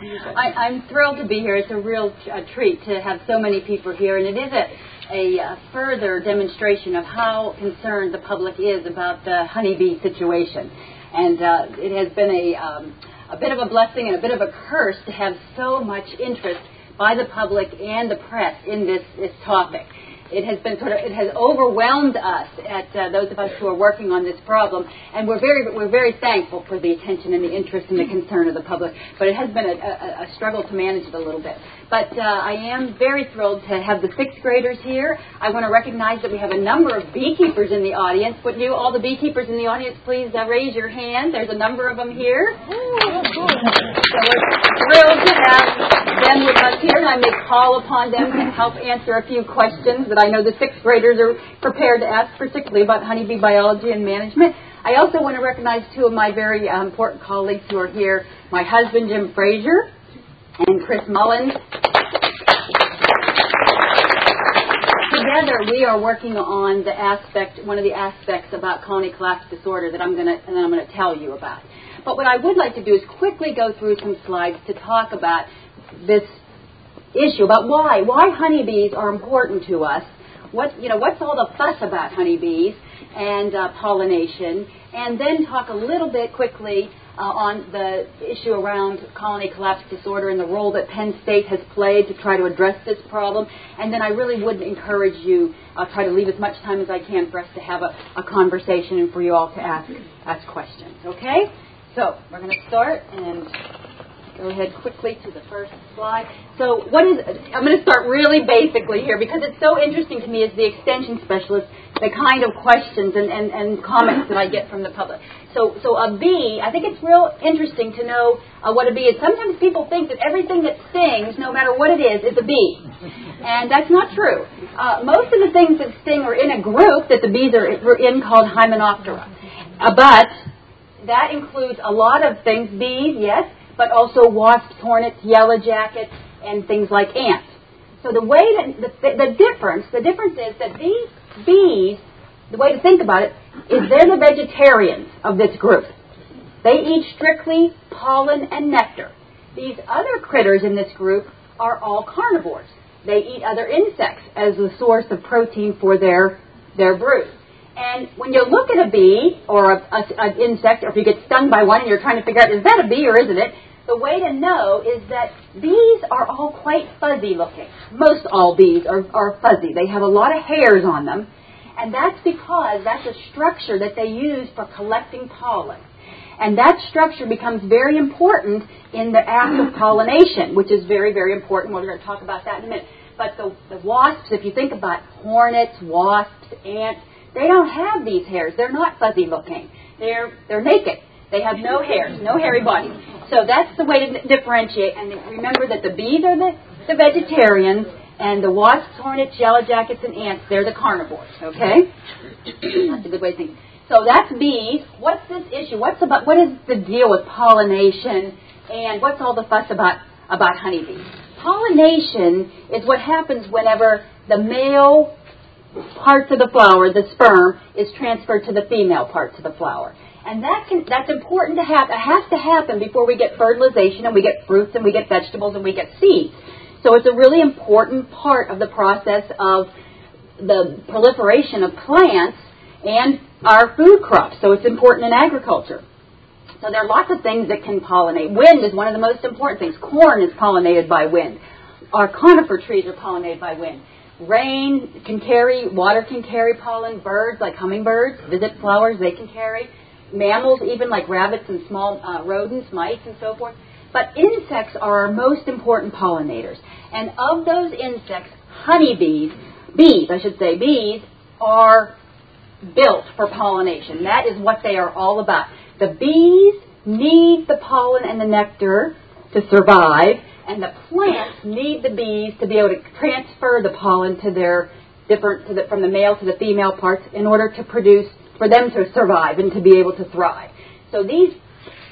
I, I'm thrilled to be here. It's a real uh, treat to have so many people here, and it is a, a uh, further demonstration of how concerned the public is about the honeybee situation. And uh, it has been a, um, a bit of a blessing and a bit of a curse to have so much interest by the public and the press in this, this topic it has been sort of it has overwhelmed us at uh, those of us who are working on this problem, and we're very we're very thankful for the attention and the interest and the concern of the public. But it has been a, a, a struggle to manage it a little bit. But uh, I am very thrilled to have the sixth graders here. I want to recognize that we have a number of beekeepers in the audience. Would you, all the beekeepers in the audience, please uh, raise your hand? There's a number of them here. So we're thrilled to have them with us here, and I may call upon them to help answer a few questions that I know the sixth graders are prepared to ask, particularly about honeybee biology and management. I also want to recognize two of my very uh, important colleagues who are here. My husband, Jim Frazier, and Chris Mullins. Together, we are working on the aspect, one of the aspects about colony collapse disorder that I'm going to, and I'm going to tell you about. But what I would like to do is quickly go through some slides to talk about this issue about why why honeybees are important to us. What you know, what's all the fuss about honeybees and uh, pollination, and then talk a little bit quickly uh, on the issue around colony collapse disorder and the role that Penn State has played to try to address this problem. And then I really would encourage you, I'll try to leave as much time as I can for us to have a, a conversation and for you all to ask, ask questions. Okay? So we're going to start and go ahead quickly to the first slide. So what is, I'm going to start really basically here because it's so interesting to me as the extension specialist, the kind of questions and, and, and comments that I get from the public. So, so a bee, I think it's real interesting to know uh, what a bee is. Sometimes people think that everything that stings, no matter what it is, is a bee. And that's not true. Uh, most of the things that sting are in a group that the bees are in called Hymenoptera. Uh, but that includes a lot of things, bees, yes, but also wasps, hornets, yellow jackets, and things like ants. So the way that the, the difference, the difference is that these bees, the way to think about it, is they're the vegetarians of this group. They eat strictly pollen and nectar. These other critters in this group are all carnivores. They eat other insects as the source of protein for their their brood. And when you look at a bee or a, a, an insect, or if you get stung by one and you're trying to figure out is that a bee or isn't it, the way to know is that bees are all quite fuzzy looking. Most all bees are, are fuzzy. They have a lot of hairs on them, and that's because that's a structure that they use for collecting pollen. And that structure becomes very important in the act of pollination, which is very, very important. We're going to talk about that in a minute. But the, the wasps, if you think about hornets, wasps, ants, they don't have these hairs. They're not fuzzy looking. They're, they're naked. They have no hairs, no hairy bodies. So that's the way to differentiate. And remember that the bees are the, the vegetarians, and the wasps, hornets, yellow jackets, and ants, they're the carnivores. Okay? that's a good way to think. So that's bees. What's this issue? What's about? What is the deal with pollination? And what's all the fuss about about honeybees? Pollination is what happens whenever the male parts of the flower, the sperm, is transferred to the female parts of the flower. And that can, that's important to have. It has to happen before we get fertilization and we get fruits and we get vegetables and we get seeds. So it's a really important part of the process of the proliferation of plants and our food crops. So it's important in agriculture. So there are lots of things that can pollinate. Wind is one of the most important things. Corn is pollinated by wind. Our conifer trees are pollinated by wind. Rain can carry, water can carry pollen. Birds, like hummingbirds, visit flowers, they can carry mammals, even like rabbits and small uh, rodents, mice, and so forth. But insects are our most important pollinators. And of those insects, honeybees, bees, I should say, bees, are built for pollination. That is what they are all about. The bees need the pollen and the nectar to survive, and the plants need the bees to be able to transfer the pollen to their different to the, from the male to the female parts in order to produce for them to survive and to be able to thrive. So these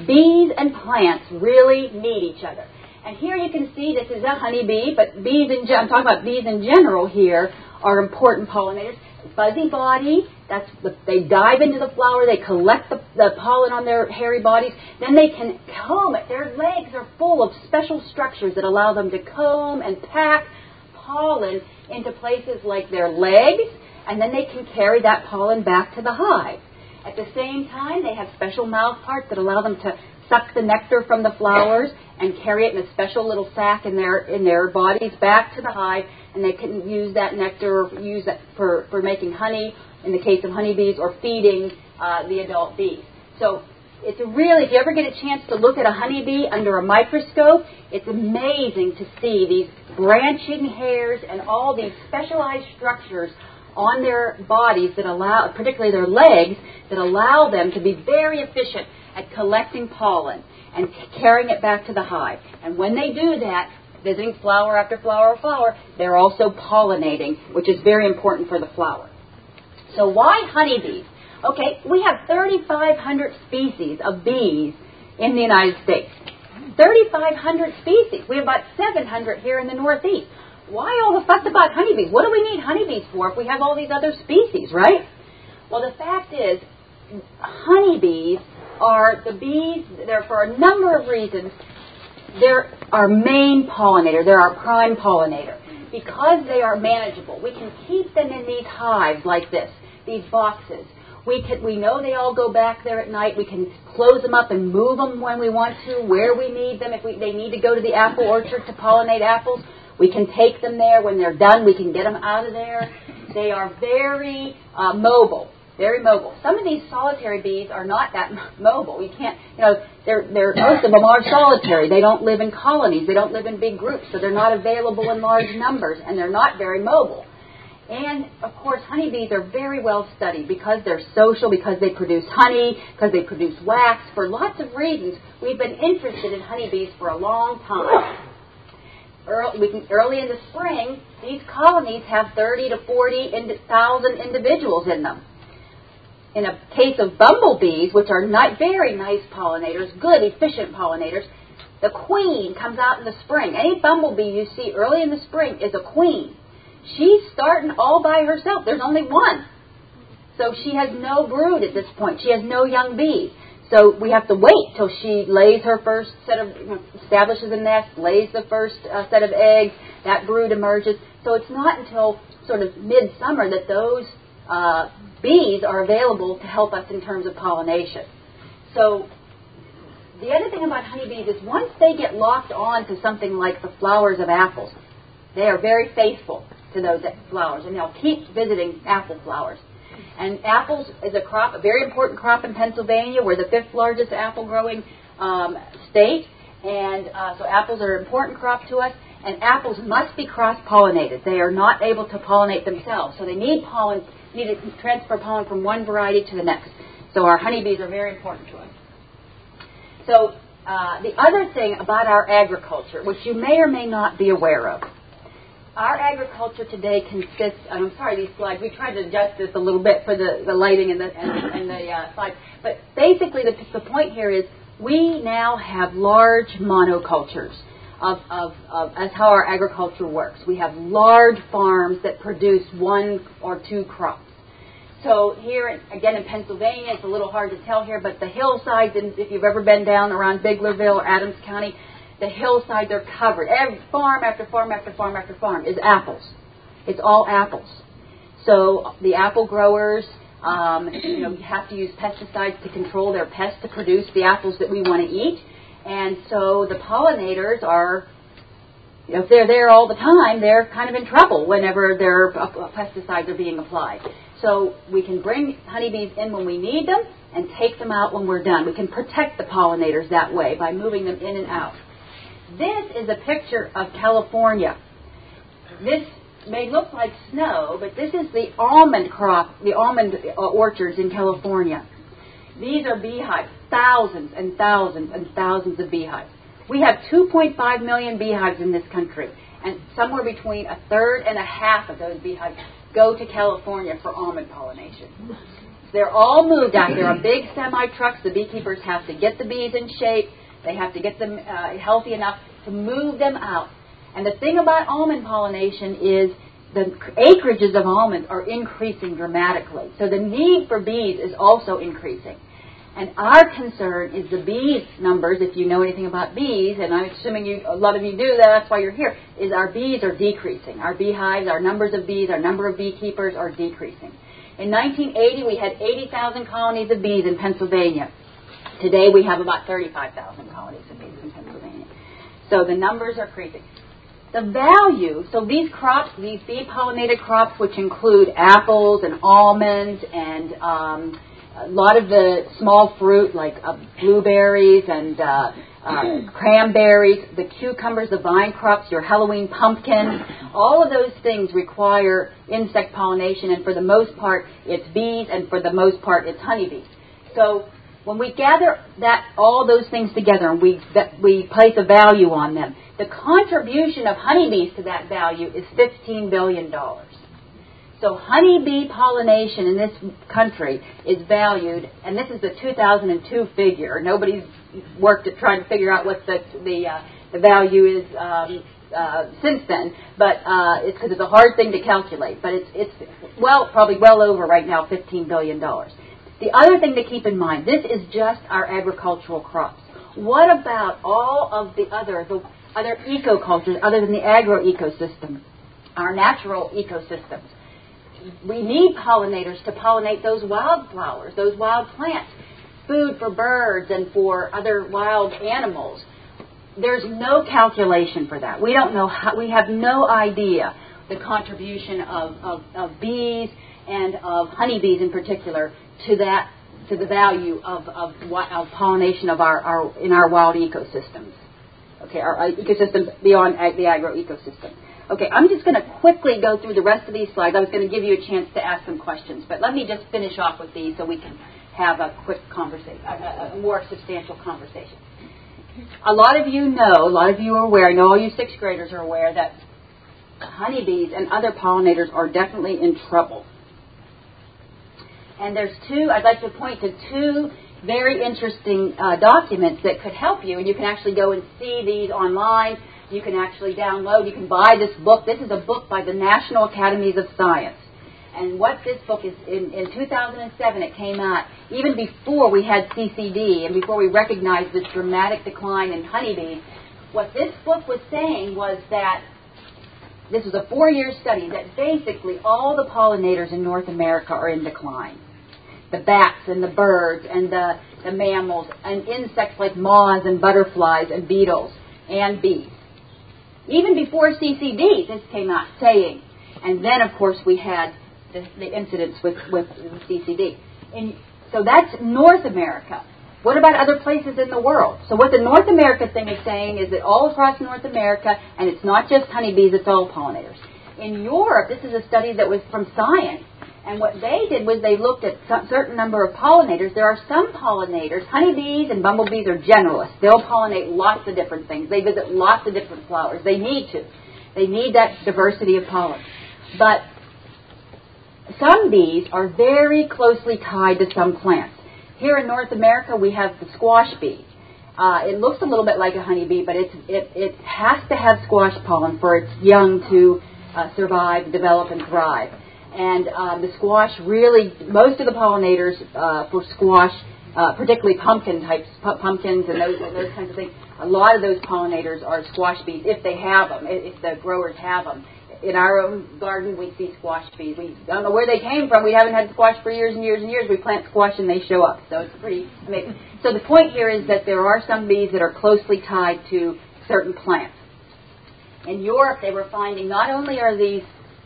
bees and plants really need each other. And here you can see this is a honeybee, but bees in I'm talking about bees in general here are important pollinators. fuzzy body. That's the, they dive into the flower. They collect the, the pollen on their hairy bodies. Then they can comb it. Their legs are full of special structures that allow them to comb and pack pollen into places like their legs, and then they can carry that pollen back to the hive. At the same time, they have special mouth parts that allow them to suck the nectar from the flowers and carry it in a special little sac in their in their bodies back to the hive, and they can use that nectar or use that for, for making honey in the case of honeybees or feeding uh, the adult bees. So it's really, if you ever get a chance to look at a honeybee under a microscope, it's amazing to see these branching hairs and all these specialized structures on their bodies that allow, particularly their legs, that allow them to be very efficient at collecting pollen and carrying it back to the hive. And when they do that, visiting flower after flower or flower, they're also pollinating, which is very important for the flower. So why honeybees? Okay, we have 3,500 species of bees in the United States. 3,500 species. We have about 700 here in the Northeast. Why all the fuss about honeybees? What do we need honeybees for if we have all these other species, right? Well, the fact is, honeybees are the bees, they're for a number of reasons, they're our main pollinator, they're our prime pollinator. Because they are manageable, we can keep them in these hives like this, these boxes. We can, we know they all go back there at night. We can close them up and move them when we want to, where we need them. If we, they need to go to the apple orchard to pollinate apples, we can take them there. When they're done, we can get them out of there. They are very uh, mobile very mobile. Some of these solitary bees are not that mobile. You can't, you know, they're, they're, most of them are solitary. They don't live in colonies. They don't live in big groups, so they're not available in large numbers, and they're not very mobile. And of course, honeybees are very well studied because they're social, because they produce honey, because they produce wax. For lots of reasons, we've been interested in honeybees for a long time. Early, in the spring, these colonies have 30 to 40,000 individuals in them in a case of bumblebees, which are not very nice pollinators, good, efficient pollinators, the queen comes out in the spring. Any bumblebee you see early in the spring is a queen. She's starting all by herself. There's only one. So she has no brood at this point. She has no young bees. So we have to wait till she lays her first set of, establishes a nest, lays the first uh, set of eggs, that brood emerges. So it's not until sort of midsummer that those uh, bees are available to help us in terms of pollination. So the other thing about honeybees is once they get locked on to something like the flowers of apples, they are very faithful to those flowers, and they'll keep visiting apple flowers. And apples is a crop, a very important crop in Pennsylvania. We're the fifth largest apple growing um, state, and uh, so apples are an important crop to us. And apples must be cross pollinated. They are not able to pollinate themselves, so they need pollen need to transfer pollen from one variety to the next. So our honeybees are very important to us. So uh, the other thing about our agriculture, which you may or may not be aware of, our agriculture today consists, I'm sorry, these slides, we tried to adjust this a little bit for the, the lighting and the, and, and the uh, slides, but basically the, the point here is we now have large monocultures of, of, of as how our agriculture works. We have large farms that produce one or two crops. So here, again in Pennsylvania, it's a little hard to tell here, but the hillsides, if you've ever been down around Biglerville or Adams County, the hillsides are covered. Every farm after farm after farm after farm is apples. It's all apples. So the apple growers, um, you know, have to use pesticides to control their pests to produce the apples that we want to eat. And so the pollinators are, you know, if they're there all the time, they're kind of in trouble whenever their uh, pesticides are being applied. So we can bring honeybees in when we need them and take them out when we're done. We can protect the pollinators that way by moving them in and out. This is a picture of California. This may look like snow, but this is the almond crop, the almond uh, orchards in California. These are beehives, thousands and thousands and thousands of beehives. We have 2.5 million beehives in this country, and somewhere between a third and a half of those beehives go to California for almond pollination. They're all moved out. There are big semi trucks. The beekeepers have to get the bees in shape. They have to get them uh, healthy enough to move them out. And the thing about almond pollination is the acreages of almonds are increasing dramatically. So the need for bees is also increasing. And our concern is the bees numbers, if you know anything about bees, and I'm assuming you, a lot of you do that's why you're here, is our bees are decreasing. Our beehives, our numbers of bees, our number of beekeepers are decreasing. In 1980, we had 80,000 colonies of bees in Pennsylvania. Today, we have about 35,000 colonies of bees in Pennsylvania. So the numbers are increasing. The value, so these crops, these bee pollinated crops, which include apples and almonds and um, a lot of the small fruit like uh, blueberries and uh, uh, cranberries, the cucumbers, the vine crops, your Halloween pumpkin, all of those things require insect pollination, and for the most part, it's bees, and for the most part, it's honeybees. So when we gather that all those things together and we that we place a value on them, the contribution of honeybees to that value is fifteen billion dollars. So honeybee pollination in this country is valued, and this is the 2002 figure. Nobody's worked at trying to figure out what the the, uh, the value is um, uh, since then, but uh, it's because it's a hard thing to calculate. But it's it's well probably well over right now 15 billion dollars. The other thing to keep in mind, this is just our agricultural crops. What about all of the other the other ecocultures other than the agro ecosystem, our natural ecosystems? we need pollinators to pollinate those wildflowers, those wild plants, food for birds and for other wild animals. There's no calculation for that. We don't know how, we have no idea the contribution of, of, of bees and of honeybees in particular to that to the value of, of, of pollination of our, our in our wild ecosystems. Okay, our ecosystems beyond the agro ecosystem. Okay, I'm just going to quickly go through the rest of these slides. I was going to give you a chance to ask some questions, but let me just finish off with these so we can have a quick conversation, a, a more substantial conversation. A lot of you know, a lot of you are aware, I know all you sixth graders are aware that honeybees and other pollinators are definitely in trouble. And there's two, I'd like to point to two very interesting uh, documents that could help you, and you can actually go and see these online you can actually download, you can buy this book. This is a book by the National Academies of Science. And what this book is, in, in 2007 it came out, even before we had CCD and before we recognized this dramatic decline in honeybees, what this book was saying was that this was a four year study that basically all the pollinators in North America are in decline. The bats and the birds and the, the mammals and insects like moths and butterflies and beetles and bees even before CCD, this came out saying. And then, of course, we had the, the incidents with, with CCD. And so that's North America. What about other places in the world? So what the North America thing is saying is that all across North America, and it's not just honeybees, it's all pollinators. In Europe, this is a study that was from Science, and what they did was they looked at a certain number of pollinators. There are some pollinators, honeybees and bumblebees are generalists. They'll pollinate lots of different things. They visit lots of different flowers. They need to. They need that diversity of pollen. But some bees are very closely tied to some plants. Here in North America, we have the squash bee. Uh, it looks a little bit like a honeybee, but it's, it, it has to have squash pollen for its young to uh, survive, develop, and thrive and uh, the squash really most of the pollinators uh, for squash, uh, particularly pumpkin types, pu- pumpkins and those those kinds of things. A lot of those pollinators are squash bees if they have them, if the growers have them. In our own garden, we see squash bees. We don't know where they came from. We haven't had squash for years and years and years. We plant squash and they show up. So it's pretty amazing. So the point here is that there are some bees that are closely tied to certain plants. In Europe, they were finding not only are these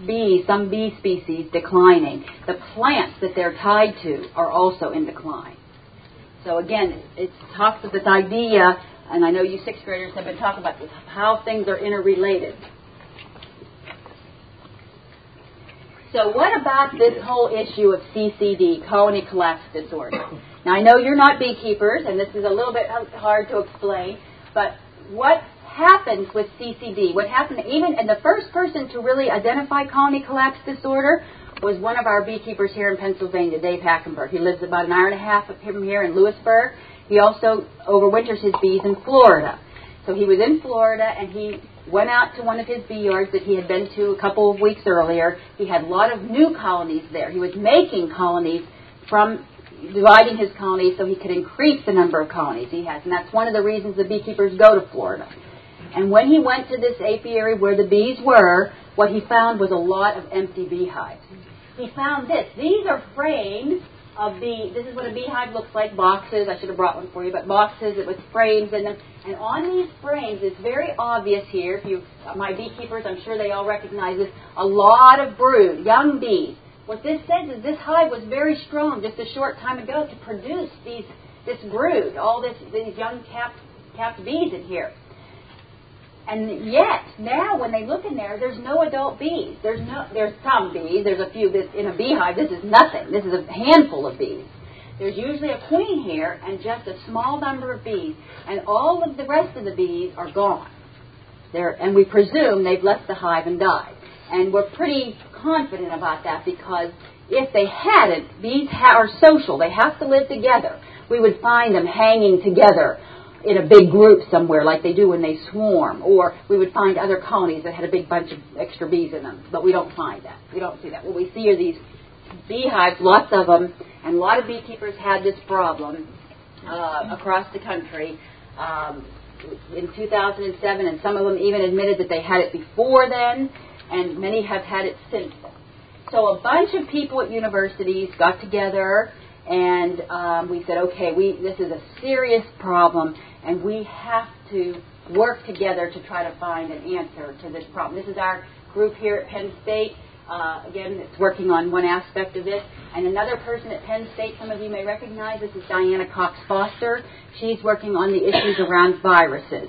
bees, some bee species declining. The plants that they're tied to are also in decline. So again, it talks of this idea, and I know you sixth graders have been talking about this, how things are interrelated. So what about this whole issue of CCD, colony collapse disorder? Now I know you're not beekeepers, and this is a little bit hard to explain, but what happens with CCD, what happened, even and the first person to really identify colony collapse disorder was one of our beekeepers here in Pennsylvania, Dave Hackenberg. He lives about an hour and a half from here in Lewisburg. He also overwinters his bees in Florida. So he was in Florida and he went out to one of his bee yards that he had been to a couple of weeks earlier. He had a lot of new colonies there. He was making colonies from dividing his colonies so he could increase the number of colonies he has. And that's one of the reasons the beekeepers go to Florida. And when he went to this apiary where the bees were, what he found was a lot of empty beehives. He found this. These are frames of the, this is what a beehive looks like, boxes. I should have brought one for you, but boxes with frames in them. And on these frames, it's very obvious here, if you, uh, my beekeepers, I'm sure they all recognize this, a lot of brood, young bees. What this says is this hive was very strong just a short time ago to produce these, this brood, all this, these young capped, capped bees in here. And yet, now when they look in there, there's no adult bees. There's no, there's some bees. There's a few. This, in a beehive, this is nothing. This is a handful of bees. There's usually a queen here and just a small number of bees, and all of the rest of the bees are gone. They're, and we presume they've left the hive and died. And we're pretty confident about that because if they hadn't, bees ha- are social. They have to live together. We would find them hanging together in a big group somewhere like they do when they swarm, or we would find other colonies that had a big bunch of extra bees in them, but we don't find that. We don't see that. What we see are these beehives, lots of them, and a lot of beekeepers had this problem uh, across the country. Um, in 2007, and some of them even admitted that they had it before then, and many have had it since. So a bunch of people at universities got together and um, we said, okay, we this is a serious problem, and we have to work together to try to find an answer to this problem. This is our group here at Penn State. Uh, again, it's working on one aspect of this. And another person at Penn State, some of you may recognize, this is Diana Cox Foster. She's working on the issues around viruses.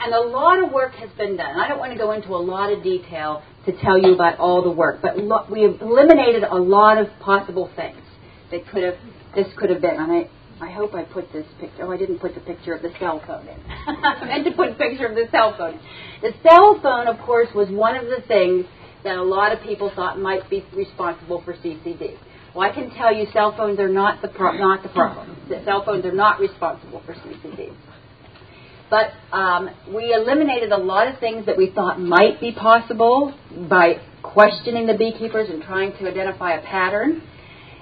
And a lot of work has been done. I don't want to go into a lot of detail to tell you about all the work, but lo- we have eliminated a lot of possible things that could have this could have been. And I I hope I put this picture. Oh, I didn't put the picture of the cell phone in. I meant to put a picture of the cell phone. The cell phone, of course, was one of the things that a lot of people thought might be responsible for CCD. Well, I can tell you, cell phones are not the pro- not the problem. The cell phones are not responsible for CCD. But um, we eliminated a lot of things that we thought might be possible by questioning the beekeepers and trying to identify a pattern.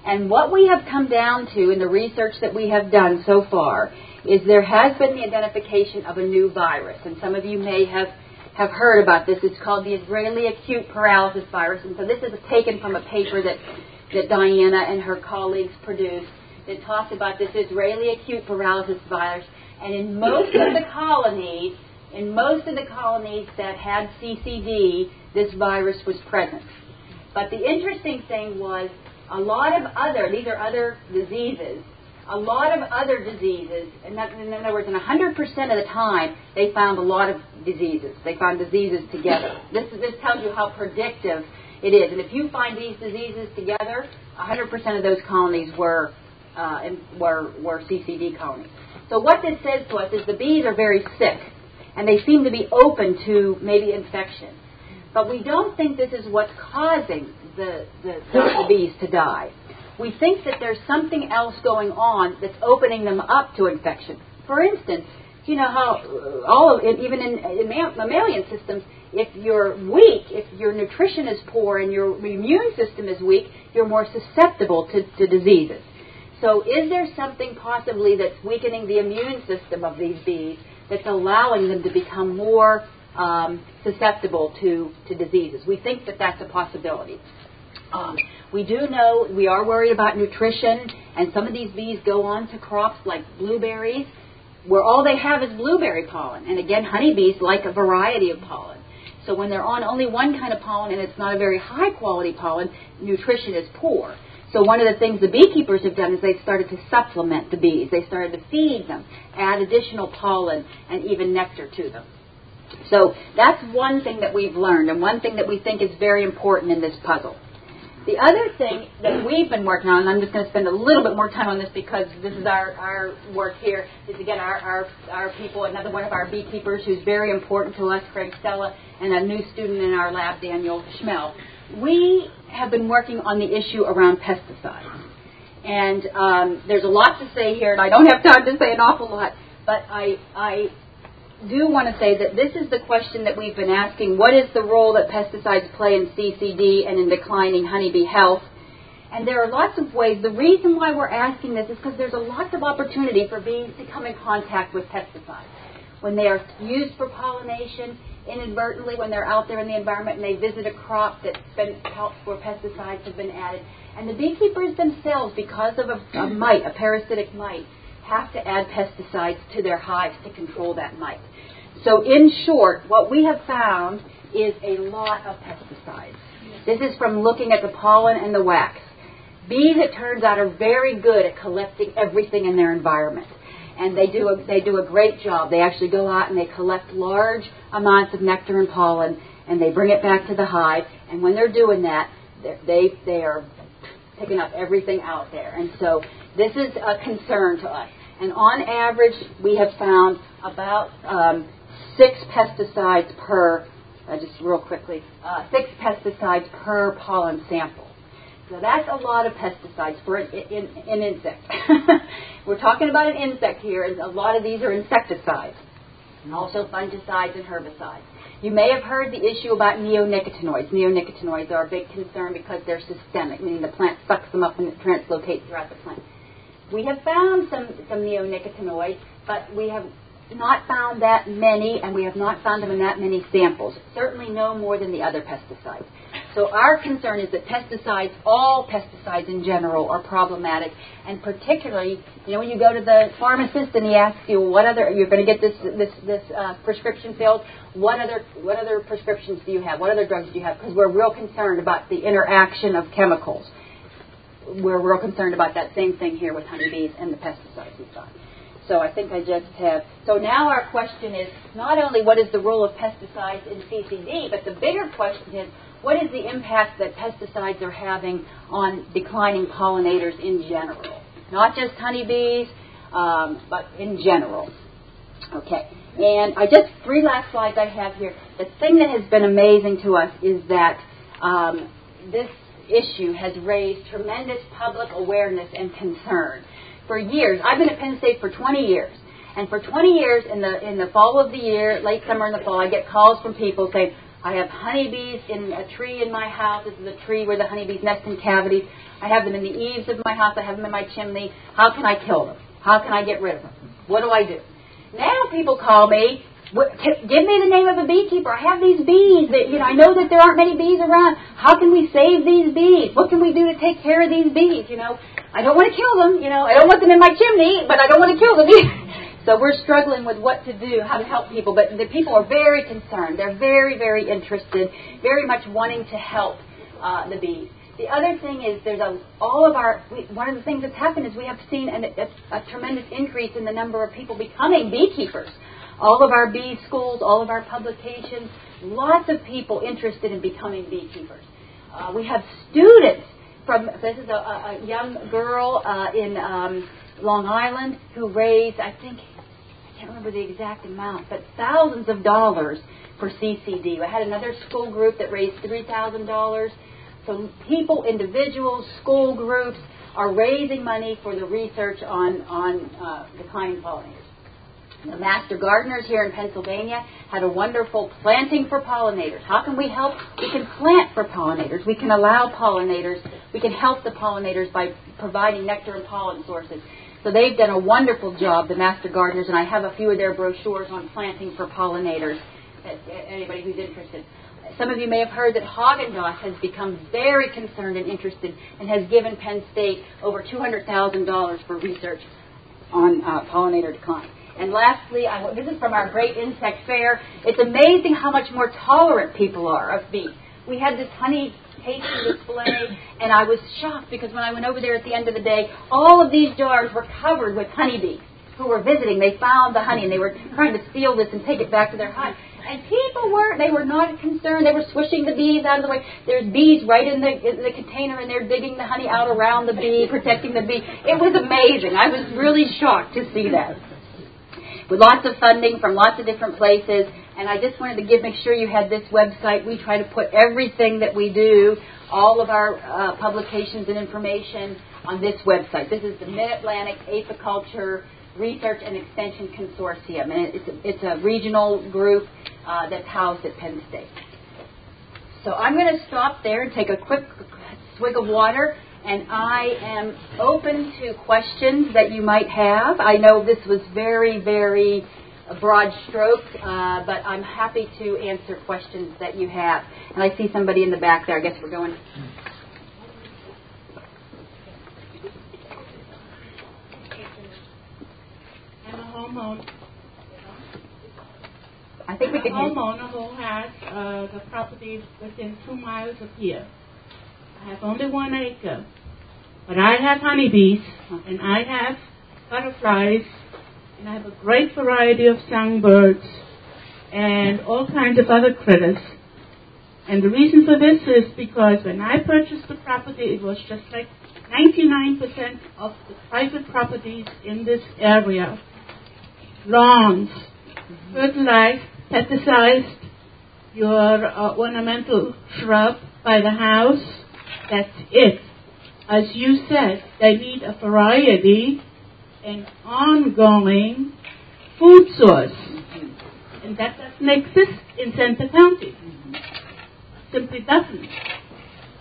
And what we have come down to in the research that we have done so far is there has been the identification of a new virus. And some of you may have, have heard about this. It's called the Israeli acute paralysis virus. And so this is taken from a paper that, that Diana and her colleagues produced that talks about this Israeli acute paralysis virus. And in most of the colonies, in most of the colonies that had CCD, this virus was present. But the interesting thing was a lot of other, these are other diseases, a lot of other diseases, in other words, in 100% of the time, they found a lot of diseases. They found diseases together. This, this tells you how predictive it is. And if you find these diseases together, 100% of those colonies were, uh, were, were CCD colonies. So what this says to us is the bees are very sick, and they seem to be open to maybe infection. But we don't think this is what's causing the, the, the bees to die. We think that there's something else going on that's opening them up to infection. For instance, you know how uh, all of even in, in mammalian systems, if you're weak, if your nutrition is poor and your immune system is weak, you're more susceptible to, to diseases. So, is there something possibly that's weakening the immune system of these bees that's allowing them to become more um, susceptible to, to diseases? We think that that's a possibility. Um, we do know we are worried about nutrition, and some of these bees go on to crops like blueberries, where all they have is blueberry pollen. And again, honeybees like a variety of pollen. So when they're on only one kind of pollen and it's not a very high quality pollen, nutrition is poor. So one of the things the beekeepers have done is they've started to supplement the bees. They started to feed them, add additional pollen, and even nectar to them. So that's one thing that we've learned, and one thing that we think is very important in this puzzle. The other thing that we've been working on, and I'm just going to spend a little bit more time on this because this is our, our work here, is again our, our, our people, another one of our beekeepers who's very important to us, Craig Stella, and a new student in our lab, Daniel Schmehl. We have been working on the issue around pesticides. And um, there's a lot to say here, and I don't have time to say an awful lot, but I, I do want to say that this is the question that we've been asking. What is the role that pesticides play in CCD and in declining honeybee health? And there are lots of ways. The reason why we're asking this is because there's a lot of opportunity for bees to come in contact with pesticides. When they are used for pollination, inadvertently, when they're out there in the environment and they visit a crop that's been where pesticides have been added. And the beekeepers themselves, because of a, a mite, a parasitic mite, have to add pesticides to their hives to control that mite. So, in short, what we have found is a lot of pesticides. This is from looking at the pollen and the wax. Bees, it turns out, are very good at collecting everything in their environment. And they do, a, they do a great job. They actually go out and they collect large amounts of nectar and pollen and they bring it back to the hive. And when they're doing that, they, they are picking up everything out there. And so this is a concern to us. And on average, we have found about um, six pesticides per, uh, just real quickly, uh, six pesticides per pollen sample. So that's a lot of pesticides for an, in, an insect. We're talking about an insect here, and a lot of these are insecticides, and also fungicides and herbicides. You may have heard the issue about neonicotinoids. Neonicotinoids are a big concern because they're systemic, meaning the plant sucks them up and it translocates throughout the plant. We have found some, some neonicotinoids, but we have not found that many, and we have not found them in that many samples. Certainly no more than the other pesticides. So our concern is that pesticides, all pesticides in general, are problematic, and particularly, you know, when you go to the pharmacist and he asks you what other you're going to get this this this uh, prescription filled, what other what other prescriptions do you have? What other drugs do you have? Because we're real concerned about the interaction of chemicals. We're real concerned about that same thing here with honeybees and the pesticides we've got. So I think I just have. So now our question is not only what is the role of pesticides in CCD, but the bigger question is what is the impact that pesticides are having on declining pollinators in general? Not just honeybees, um, but in general. Okay. And I just, three last slides I have here. The thing that has been amazing to us is that um, this issue has raised tremendous public awareness and concern. For years, I've been at Penn State for 20 years. And for 20 years, in the in the fall of the year, late summer and the fall, I get calls from people saying, I have honeybees in a tree in my house. This is a tree where the honeybees nest in cavities. I have them in the eaves of my house. I have them in my chimney. How can I kill them? How can I get rid of them? What do I do? Now people call me. Give me the name of a beekeeper. I have these bees. That, you know, I know that there aren't many bees around. How can we save these bees? What can we do to take care of these bees? You know, I don't want to kill them. You know, I don't want them in my chimney, but I don't want to kill the bees. So we're struggling with what to do, how to help people. But the people are very concerned. They're very, very interested, very much wanting to help uh, the bees. The other thing is there's a, all of our, we, one of the things that's happened is we have seen an, a, a tremendous increase in the number of people becoming beekeepers. All of our bee schools, all of our publications, lots of people interested in becoming beekeepers. Uh, we have students from, this is a, a young girl uh, in um, Long Island who raised, I think, I can't remember the exact amount, but thousands of dollars for CCD. I had another school group that raised $3,000. So people, individuals, school groups are raising money for the research on, on uh, declining pollinators. The Master Gardeners here in Pennsylvania had a wonderful planting for pollinators. How can we help? We can plant for pollinators. We can allow pollinators. We can help the pollinators by providing nectar and pollen sources. So they've done a wonderful job, the Master Gardeners, and I have a few of their brochures on planting for pollinators. Anybody who's interested. Some of you may have heard that Haagen-Dazs has become very concerned and interested and has given Penn State over $200,000 for research on uh, pollinator decline. And lastly, I, this is from our great insect fair. It's amazing how much more tolerant people are of bees. We had this honey tasting display, and I was shocked because when I went over there at the end of the day, all of these jars were covered with honeybees who were visiting. They found the honey and they were trying to steal this and take it back to their hive. And people were, they were not concerned. They were swishing the bees out of the way. There's bees right in the, in the container and they're digging the honey out around the bee, protecting the bee. It was amazing. I was really shocked to see that. With lots of funding from lots of different places, and I just wanted to give, make sure you had this website. We try to put everything that we do, all of our uh, publications and information on this website. This is the Mid-Atlantic Apiculture Research and Extension Consortium, and it's a, it's a regional group uh, that's housed at Penn State. So I'm going to stop there and take a quick swig of water, and I am open to questions that you might have. I know this was very, very broad stroke, uh, but I'm happy to answer questions that you have. And I see somebody in the back there. I guess we're going. I'm a homeowner. I think we a could use. homeowner who has uh, the property within two miles of here. I have only one acre, but I have honeybees and I have butterflies and I have a great variety of songbirds and all kinds of other critters. And the reason for this is because when I purchased the property, it was just like 99% of the private properties in this area, lawns, fertilized, pesticized, your uh, ornamental shrub by the house, that's it. As you said, they need a variety and ongoing food source. And that doesn't exist in Centre County. Simply doesn't.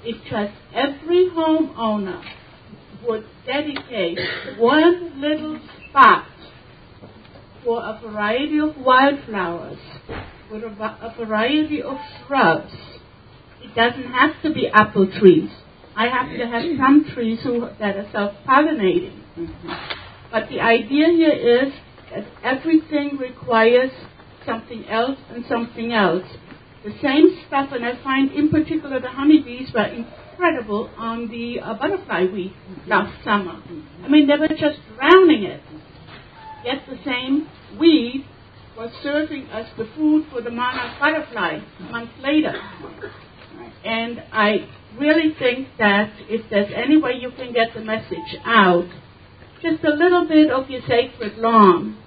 If just every homeowner would dedicate one little spot for a variety of wildflowers, a, a variety of shrubs, it doesn't have to be apple trees. I have to have some trees who, that are self-pollinating. Mm-hmm. But the idea here is that everything requires something else and something else. The same stuff, and I find in particular the honeybees were incredible on the uh, butterfly weed mm-hmm. last summer. Mm-hmm. I mean, they were just drowning it. Yet the same weed was serving us the food for the monarch butterfly months later. And I really think that if there's any way you can get the message out, just a little bit of your sacred lawn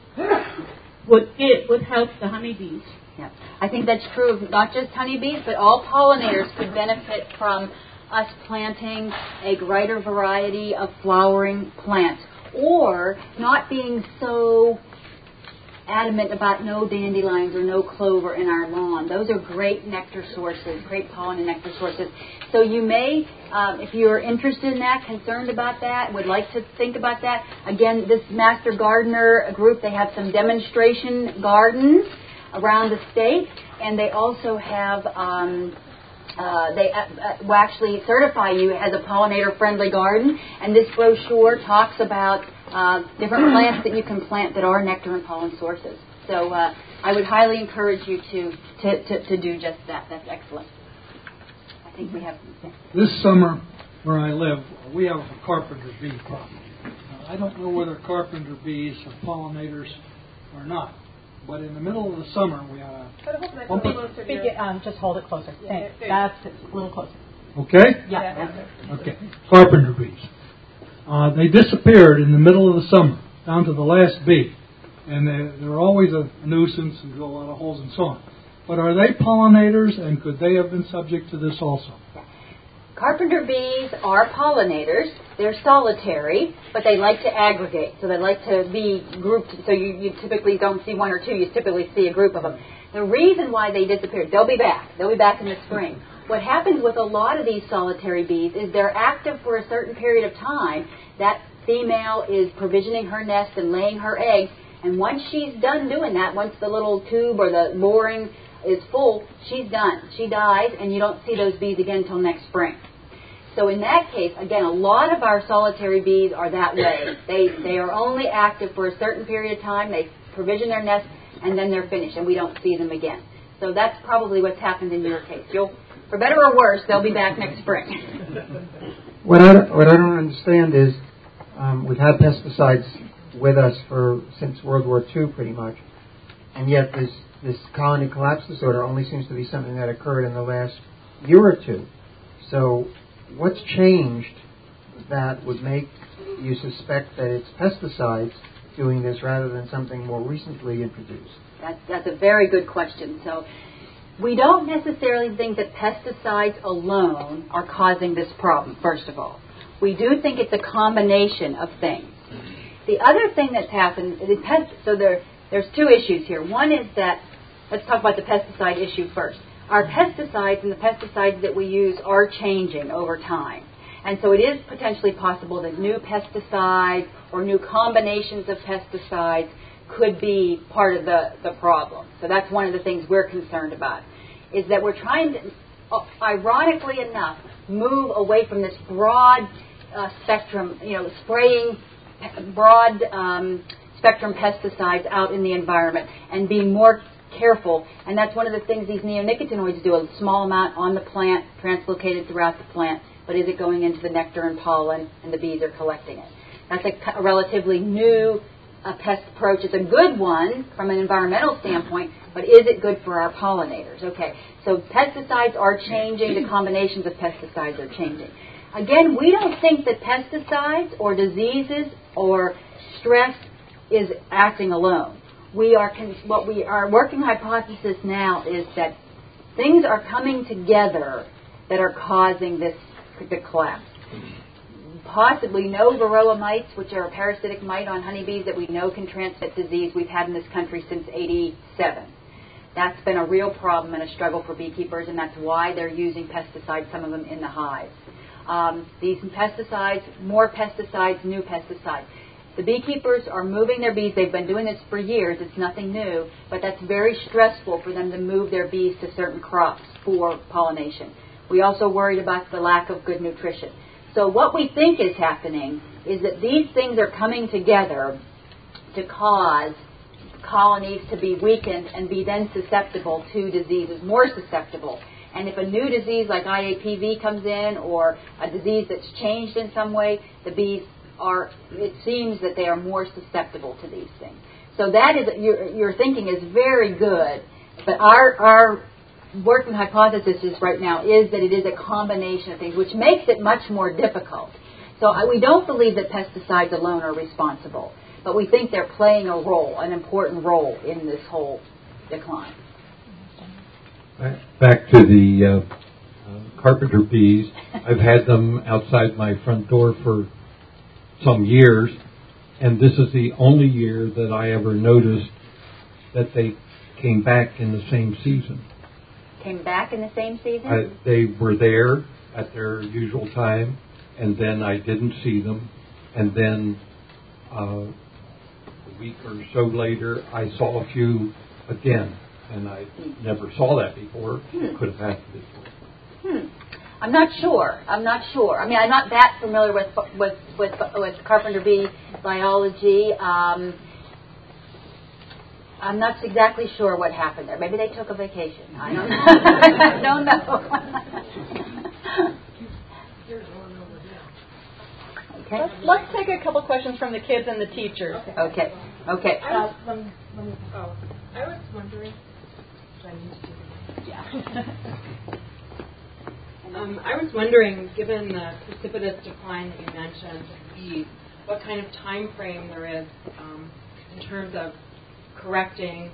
would get would help the honeybees. Yeah. I think that's true of not just honeybees, but all pollinators could benefit from us planting a greater variety of flowering plants or not being so adamant about no dandelions or no clover in our lawn. Those are great nectar sources, great pollen and nectar sources. So you may, um, if you're interested in that, concerned about that, would like to think about that, again, this Master Gardener group, they have some demonstration gardens around the state, and they also have um, uh, they uh, uh, will actually certify you as a pollinator friendly garden. And this brochure talks about uh, different plants that you can plant that are nectar and pollen sources. So uh, I would highly encourage you to, to, to, to, do just that. That's excellent. I think we have. This summer, where I live, we have a carpenter bee problem. I don't know whether carpenter bees are pollinators or not. But in the middle of the summer, we had a. One Speak it, um, just hold it closer. Thanks. That's a little closer. Okay? Yeah. Okay. Carpenter bees. Uh, they disappeared in the middle of the summer, down to the last bee. And they, they're always a nuisance and drill a lot of holes and so on. But are they pollinators and could they have been subject to this also? Carpenter bees are pollinators. They're solitary, but they like to aggregate. So they like to be grouped. So you, you typically don't see one or two. You typically see a group of them. The reason why they disappeared, they'll be back. They'll be back in the spring. What happens with a lot of these solitary bees is they're active for a certain period of time. That female is provisioning her nest and laying her eggs. And once she's done doing that, once the little tube or the boring is full, she's done. She dies, and you don't see those bees again until next spring. So in that case, again, a lot of our solitary bees are that way. They they are only active for a certain period of time. They provision their nest, and then they're finished, and we don't see them again. So that's probably what's happened in your case. You'll, for better or worse, they'll be back next spring. what I what I don't understand is um, we've had pesticides with us for since World War II, pretty much, and yet this this colony collapse disorder only seems to be something that occurred in the last year or two. So what's changed that would make you suspect that it's pesticides doing this rather than something more recently introduced? That's, that's a very good question. So we don't necessarily think that pesticides alone are causing this problem, first of all. We do think it's a combination of things. The other thing that's happened, the pest, so there, there's two issues here. One is that, let's talk about the pesticide issue first. Our pesticides and the pesticides that we use are changing over time. And so it is potentially possible that new pesticides or new combinations of pesticides could be part of the, the problem. So that's one of the things we're concerned about, is that we're trying to, uh, ironically enough, move away from this broad uh, spectrum, you know, spraying broad um, spectrum pesticides out in the environment and be more careful. And that's one of the things these neonicotinoids do, a small amount on the plant, translocated throughout the plant, but is it going into the nectar and pollen and the bees are collecting it? That's a, a relatively new uh, pest approach. is a good one from an environmental standpoint, but is it good for our pollinators? Okay, so pesticides are changing, the combinations of pesticides are changing. Again, we don't think that pesticides or diseases or stress is acting alone. We are what we our working hypothesis now is that things are coming together that are causing this the collapse. Possibly no varroa mites, which are a parasitic mite on honeybees that we know can transmit disease. We've had in this country since '87. That's been a real problem and a struggle for beekeepers, and that's why they're using pesticides, some of them in the hives. Um, these pesticides, more pesticides, new pesticides. The beekeepers are moving their bees. They've been doing this for years. It's nothing new, but that's very stressful for them to move their bees to certain crops for pollination. We also worried about the lack of good nutrition. So what we think is happening is that these things are coming together to cause colonies to be weakened and be then susceptible to diseases, more susceptible. And if a new disease like IAPV comes in or a disease that's changed in some way, the bees are, it seems that they are more susceptible to these things. So that is, your, your thinking is very good, but our, our working hypothesis is right now is that it is a combination of things, which makes it much more difficult. So we don't believe that pesticides alone are responsible, but we think they're playing a role, an important role in this whole decline. Back to the uh, carpenter bees, I've had them outside my front door for some years, and this is the only year that I ever noticed that they came back in the same season. Came back in the same season? I, they were there at their usual time, and then I didn't see them, and then uh, a week or so later, I saw a few again, and I never saw that before. Hmm. Could have happened before. Hmm. I'm not sure. I'm not sure. I mean, I'm not that familiar with with with, with carpenter bee biology. Um, I'm not exactly sure what happened there. Maybe they took a vacation. I don't know. I don't know. okay. Let's, let's take a couple questions from the kids and the teachers. Okay. Okay. I was, let me, let me, oh, I was wondering. do I need to do this? Yeah. Um, I was wondering, given the precipitous decline that you mentioned of bees, what kind of time frame there is um, in terms of correcting,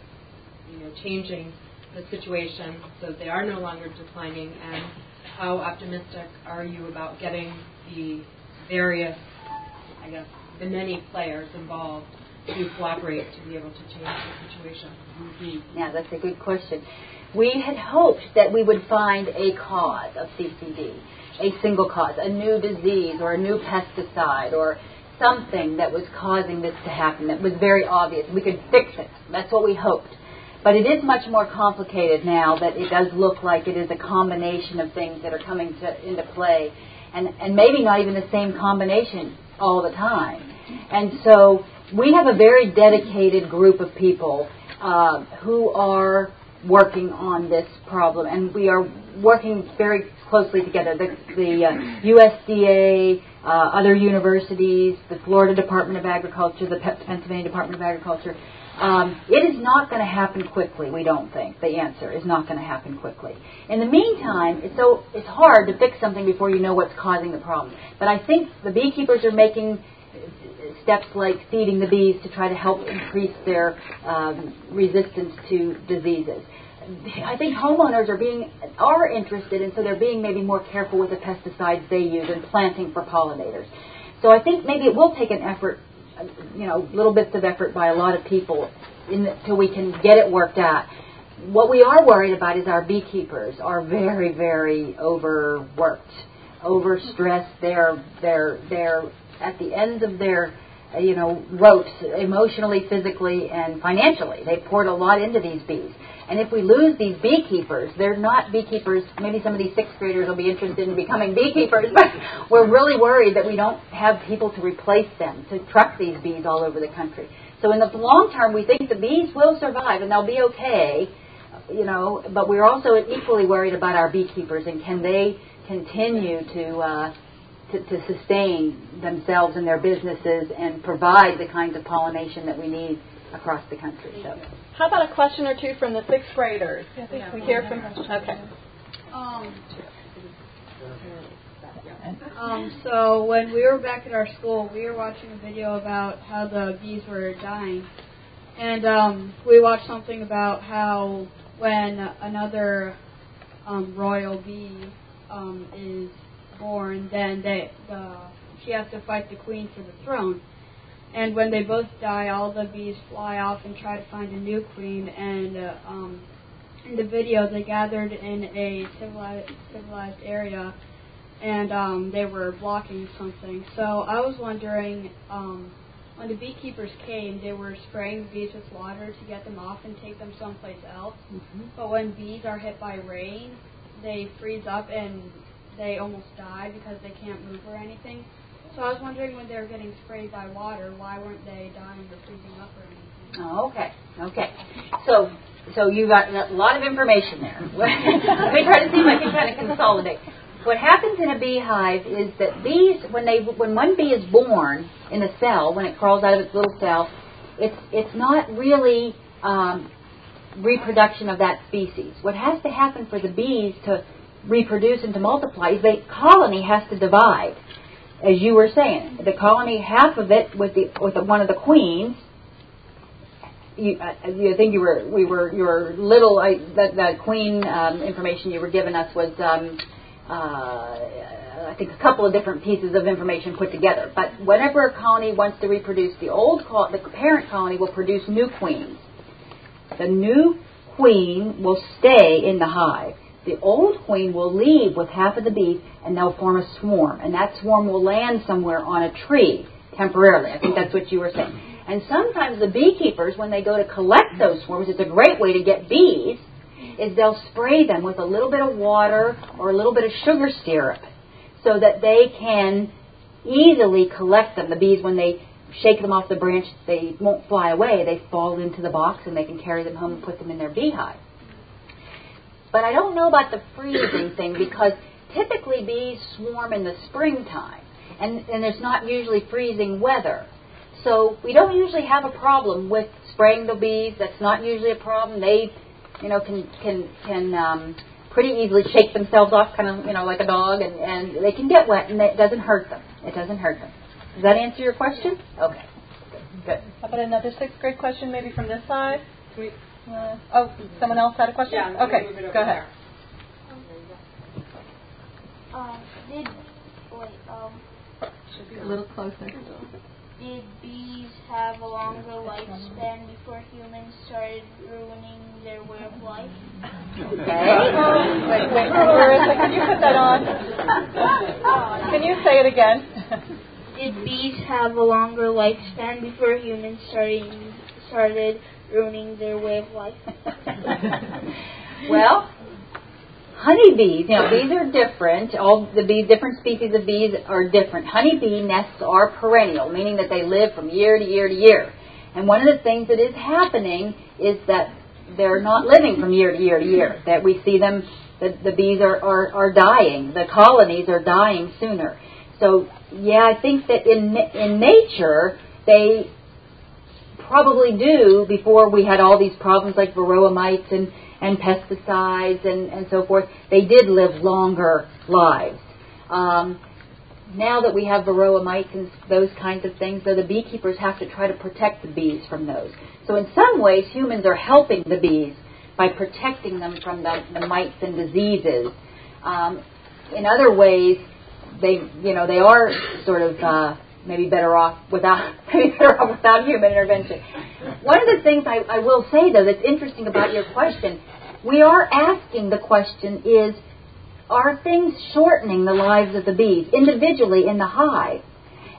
you know, changing the situation so they are no longer declining, and how optimistic are you about getting the various, I guess, the many players involved to cooperate to be able to change the situation? Mm-hmm. Yeah, that's a good question. We had hoped that we would find a cause of CCD, a single cause, a new disease or a new pesticide or something that was causing this to happen that was very obvious. We could fix it. That's what we hoped. But it is much more complicated now that it does look like it is a combination of things that are coming to, into play. And, and maybe not even the same combination all the time. And so we have a very dedicated group of people uh, who are working on this problem, and we are working very closely together. The, the uh, USDA, uh, other universities, the Florida Department of Agriculture, the Pennsylvania Department of Agriculture. Um, it is not going to happen quickly. We don't think the answer is not going to happen quickly. In the meantime, it's so it's hard to fix something before you know what's causing the problem. But I think the beekeepers are making steps like feeding the bees to try to help increase their um, resistance to diseases. I think homeowners are being are interested, and so they're being maybe more careful with the pesticides they use and planting for pollinators. So I think maybe it will take an effort you know, little bits of effort by a lot of people until we can get it worked out. What we are worried about is our beekeepers are very, very overworked, overstressed. They're they're they're at the ends of their you know ropes emotionally, physically, and financially. They poured a lot into these bees. And if we lose these beekeepers, they're not beekeepers. Maybe some of these sixth graders will be interested in becoming beekeepers, but we're really worried that we don't have people to replace them, to truck these bees all over the country. So in the long term, we think the bees will survive and they'll be okay, you know, but we're also equally worried about our beekeepers and can they continue to, uh, to, to sustain themselves and their businesses and provide the kinds of pollination that we need across the country. So. How about a question or two from the sixth graders? Yeah. We hear from. Okay. Um, um, so when we were back at our school, we were watching a video about how the bees were dying, and um, we watched something about how when another um, royal bee um, is born, then they, the she has to fight the queen for the throne. And when they both die, all the bees fly off and try to find a new queen. And uh, um, in the video, they gathered in a civilized, civilized area, and um, they were blocking something. So I was wondering, um, when the beekeepers came, they were spraying the bees with water to get them off and take them someplace else. Mm-hmm. But when bees are hit by rain, they freeze up and they almost die because they can't move or anything. So I was wondering when they were getting sprayed by water, why weren't they dying or freezing up or anything? Oh, okay, okay. So, so you got a lot of information there. Me try to see if I can kind of consolidate. What happens in a beehive is that bees, when they, when one bee is born in a cell, when it crawls out of its little cell, it's it's not really um, reproduction of that species. What has to happen for the bees to reproduce and to multiply is the colony has to divide as you were saying, the colony, half of it with the with the, one of the queens. You, uh, I think you were we were your little uh, the, the queen um, information you were giving us was um, uh, I think a couple of different pieces of information put together. But whenever a colony wants to reproduce, the old col- the parent colony will produce new queens. The new queen will stay in the hive the old queen will leave with half of the bees and they'll form a swarm. And that swarm will land somewhere on a tree temporarily. I think that's what you were saying. And sometimes the beekeepers, when they go to collect those swarms, it's a great way to get bees, is they'll spray them with a little bit of water or a little bit of sugar syrup so that they can easily collect them. The bees, when they shake them off the branch, they won't fly away. They fall into the box and they can carry them home and put them in their beehive. But I don't know about the freezing thing because typically bees swarm in the springtime, and, and there's not usually freezing weather. So we don't usually have a problem with spraying the bees. That's not usually a problem. They, you know, can can can um, pretty easily shake themselves off, kind of, you know, like a dog, and and they can get wet, and it doesn't hurt them. It doesn't hurt them. Does that answer your question? Okay. Good. How about another sixth grade question, maybe from this side? Sweet. Uh, oh, someone else had a question? Yeah, okay, go ahead. Um, did wait, um, should be a little closer. Did bees have a longer lifespan before humans started ruining their way of life? Okay. wait, wait, Marissa, can you put that on? Can you say it again? Did bees have a longer lifespan before humans started started ruining their way of life? well, honeybees, know, bees are different. All the bees, different species of bees are different. Honeybee nests are perennial, meaning that they live from year to year to year. And one of the things that is happening is that they're not living from year to year to year. That we see them, the, the bees are, are, are dying. The colonies are dying sooner. So, yeah, I think that in in nature they probably do before we had all these problems like varroa mites and, and pesticides and, and so forth. They did live longer lives. Um, now that we have varroa mites and those kinds of things, though, the beekeepers have to try to protect the bees from those. So in some ways, humans are helping the bees by protecting them from the, the mites and diseases. Um, in other ways, they, you know, they are sort of uh, maybe better off without maybe better off without human intervention. One of the things I, I will say though that's interesting about your question, we are asking the question is are things shortening the lives of the bees individually in the hive?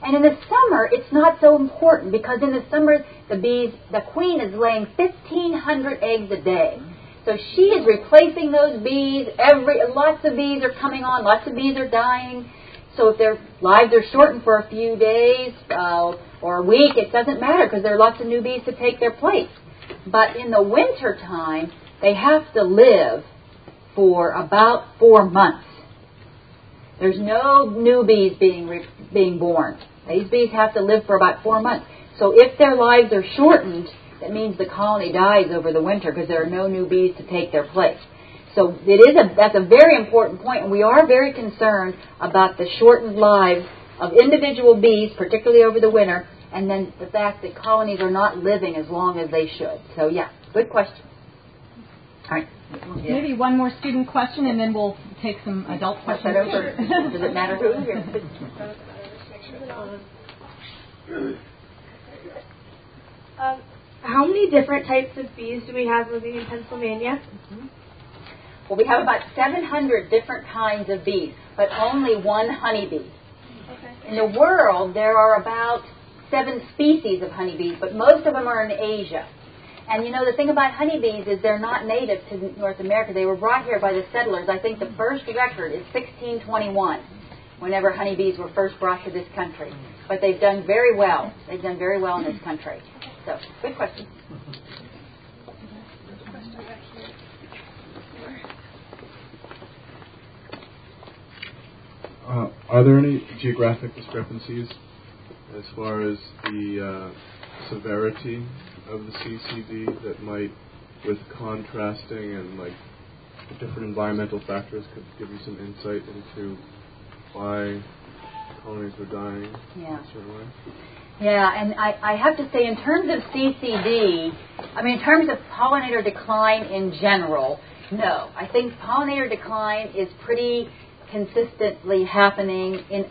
And in the summer, it's not so important because in the summer, the bees, the queen is laying 1,500 eggs a day. So she is replacing those bees. Every lots of bees are coming on. Lots of bees are dying. So if their lives are shortened for a few days uh, or a week, it doesn't matter because there are lots of new bees to take their place. But in the winter time, they have to live for about four months. There's no new bees being re- being born. These bees have to live for about four months. So if their lives are shortened, that means the colony dies over the winter because there are no new bees to take their place. So it is a that's a very important point, and we are very concerned about the shortened lives of individual bees, particularly over the winter, and then the fact that colonies are not living as long as they should. So yeah, good question. All right. Yeah. Maybe one more student question, and then we'll take some adult questions. Sure. Does it matter who? Um, how many different types of bees do we have living in Pennsylvania? Mm-hmm. Well, we have about 700 different kinds of bees, but only one honeybee. Okay. In the world, there are about seven species of honeybees, but most of them are in Asia. And you know, the thing about honeybees is they're not native to North America. They were brought here by the settlers. I think the first record is 1621, whenever honeybees were first brought to this country. But they've done very well. They've done very well in this country. So, good question. Uh, are there any geographic discrepancies as far as the uh, severity of the CCD that might, with contrasting and like different environmental factors, could give you some insight into why colonies were dying yeah. in a certain way? Yeah, and I, I have to say, in terms of CCD, I mean, in terms of pollinator decline in general, no. I think pollinator decline is pretty consistently happening in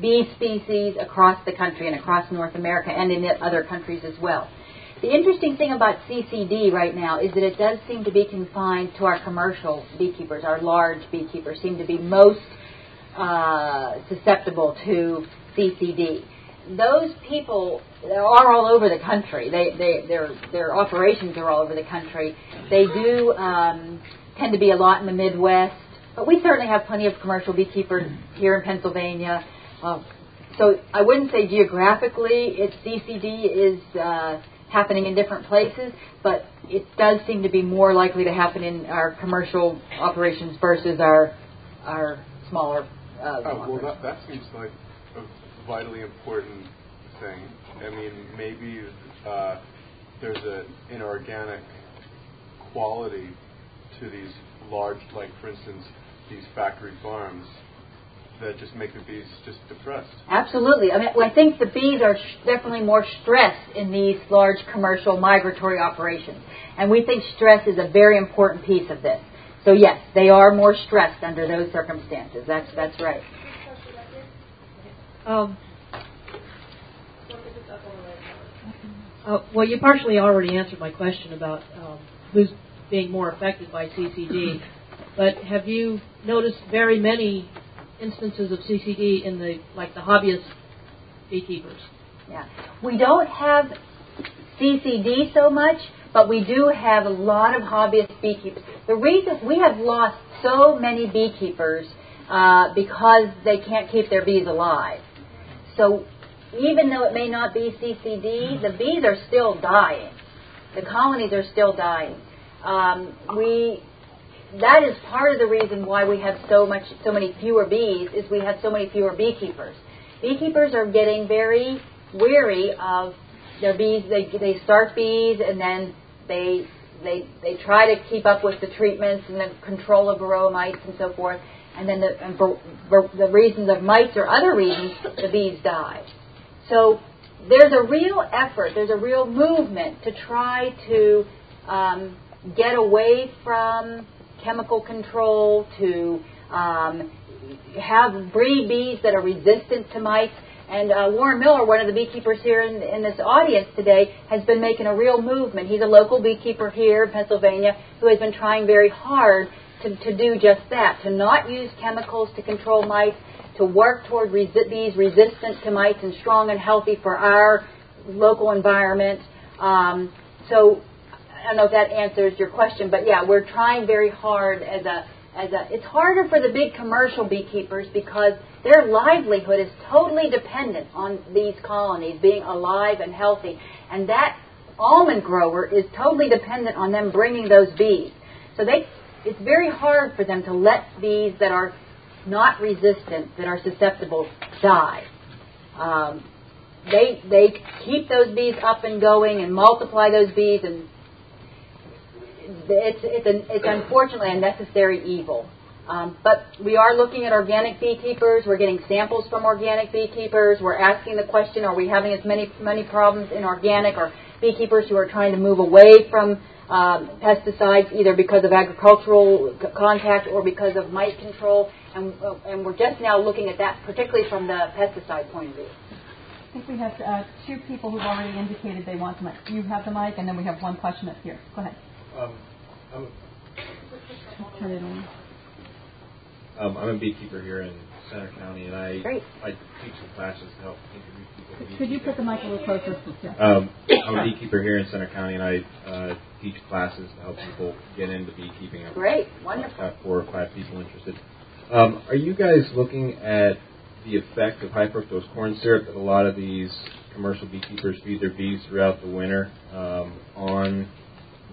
bee species across the country and across North America and in other countries as well. The interesting thing about CCD right now is that it does seem to be confined to our commercial beekeepers. Our large beekeepers seem to be most uh, susceptible to CCD. Those people are all over the country. They, they, their, their operations are all over the country. They do um, tend to be a lot in the Midwest, but we certainly have plenty of commercial beekeepers here in Pennsylvania. Uh, so I wouldn't say geographically it's CCD is uh, happening in different places, but it does seem to be more likely to happen in our commercial operations versus our our smaller. Uh, oh, well, that, that seems like a vitally important thing. I mean, maybe uh, there's an inorganic quality to these large, like for instance, these factory farms that just make the bees just depressed. Absolutely. I mean, I think the bees are sh- definitely more stressed in these large commercial migratory operations, and we think stress is a very important piece of this. So yes, they are more stressed under those circumstances. That's that's right. Um, uh, well, you partially already answered my question about um, who's being more affected by CCD. But have you noticed very many instances of CCD in the like the hobbyist beekeepers? Yeah, we don't have CCD so much, but we do have a lot of hobbyist beekeepers. The reason we have lost so many beekeepers uh, because they can't keep their bees alive. So even though it may not be CCD, the bees are still dying. The colonies are still dying. Um, we that is part of the reason why we have so much, so many fewer bees. Is we have so many fewer beekeepers. Beekeepers are getting very weary of their bees. They they start bees and then they they they try to keep up with the treatments and the control of varroa mites and so forth. And then the and for, for the reasons of mites or other reasons, the bees die. So there's a real effort. There's a real movement to try to um, get away from chemical control, to um, have breed bees that are resistant to mites. And uh, Warren Miller, one of the beekeepers here in, in this audience today, has been making a real movement. He's a local beekeeper here in Pennsylvania who has been trying very hard to, to do just that, to not use chemicals to control mites, to work toward resi- bees resistant to mites and strong and healthy for our local environment. Um, so I don't know if that answers your question, but yeah, we're trying very hard as a as a. It's harder for the big commercial beekeepers because their livelihood is totally dependent on these colonies being alive and healthy, and that almond grower is totally dependent on them bringing those bees. So they, it's very hard for them to let bees that are not resistant, that are susceptible, die. Um, they they keep those bees up and going and multiply those bees and it's it's, an, it's unfortunately a necessary evil. Um, but we are looking at organic beekeepers. We're getting samples from organic beekeepers. We're asking the question: Are we having as many many problems in organic or beekeepers who are trying to move away from um, pesticides, either because of agricultural c- contact or because of mite control? And, uh, and we're just now looking at that, particularly from the pesticide point of view. I think we have uh, two people who've already indicated they want the mic. You have the mic, and then we have one question up here. Go ahead. Um, I'm, Turn it on. um, I'm a beekeeper here in Centre County, and I Great. I teach some classes to help introduce people. to Could you put the mic a little closer? Yeah. Um, I'm a beekeeper here in Centre County, and I uh, teach classes to help people get into beekeeping. I've Great, wonderful. got four or five people interested. Um, are you guys looking at the effect of high fructose corn syrup that a lot of these commercial beekeepers feed their bees throughout the winter um, on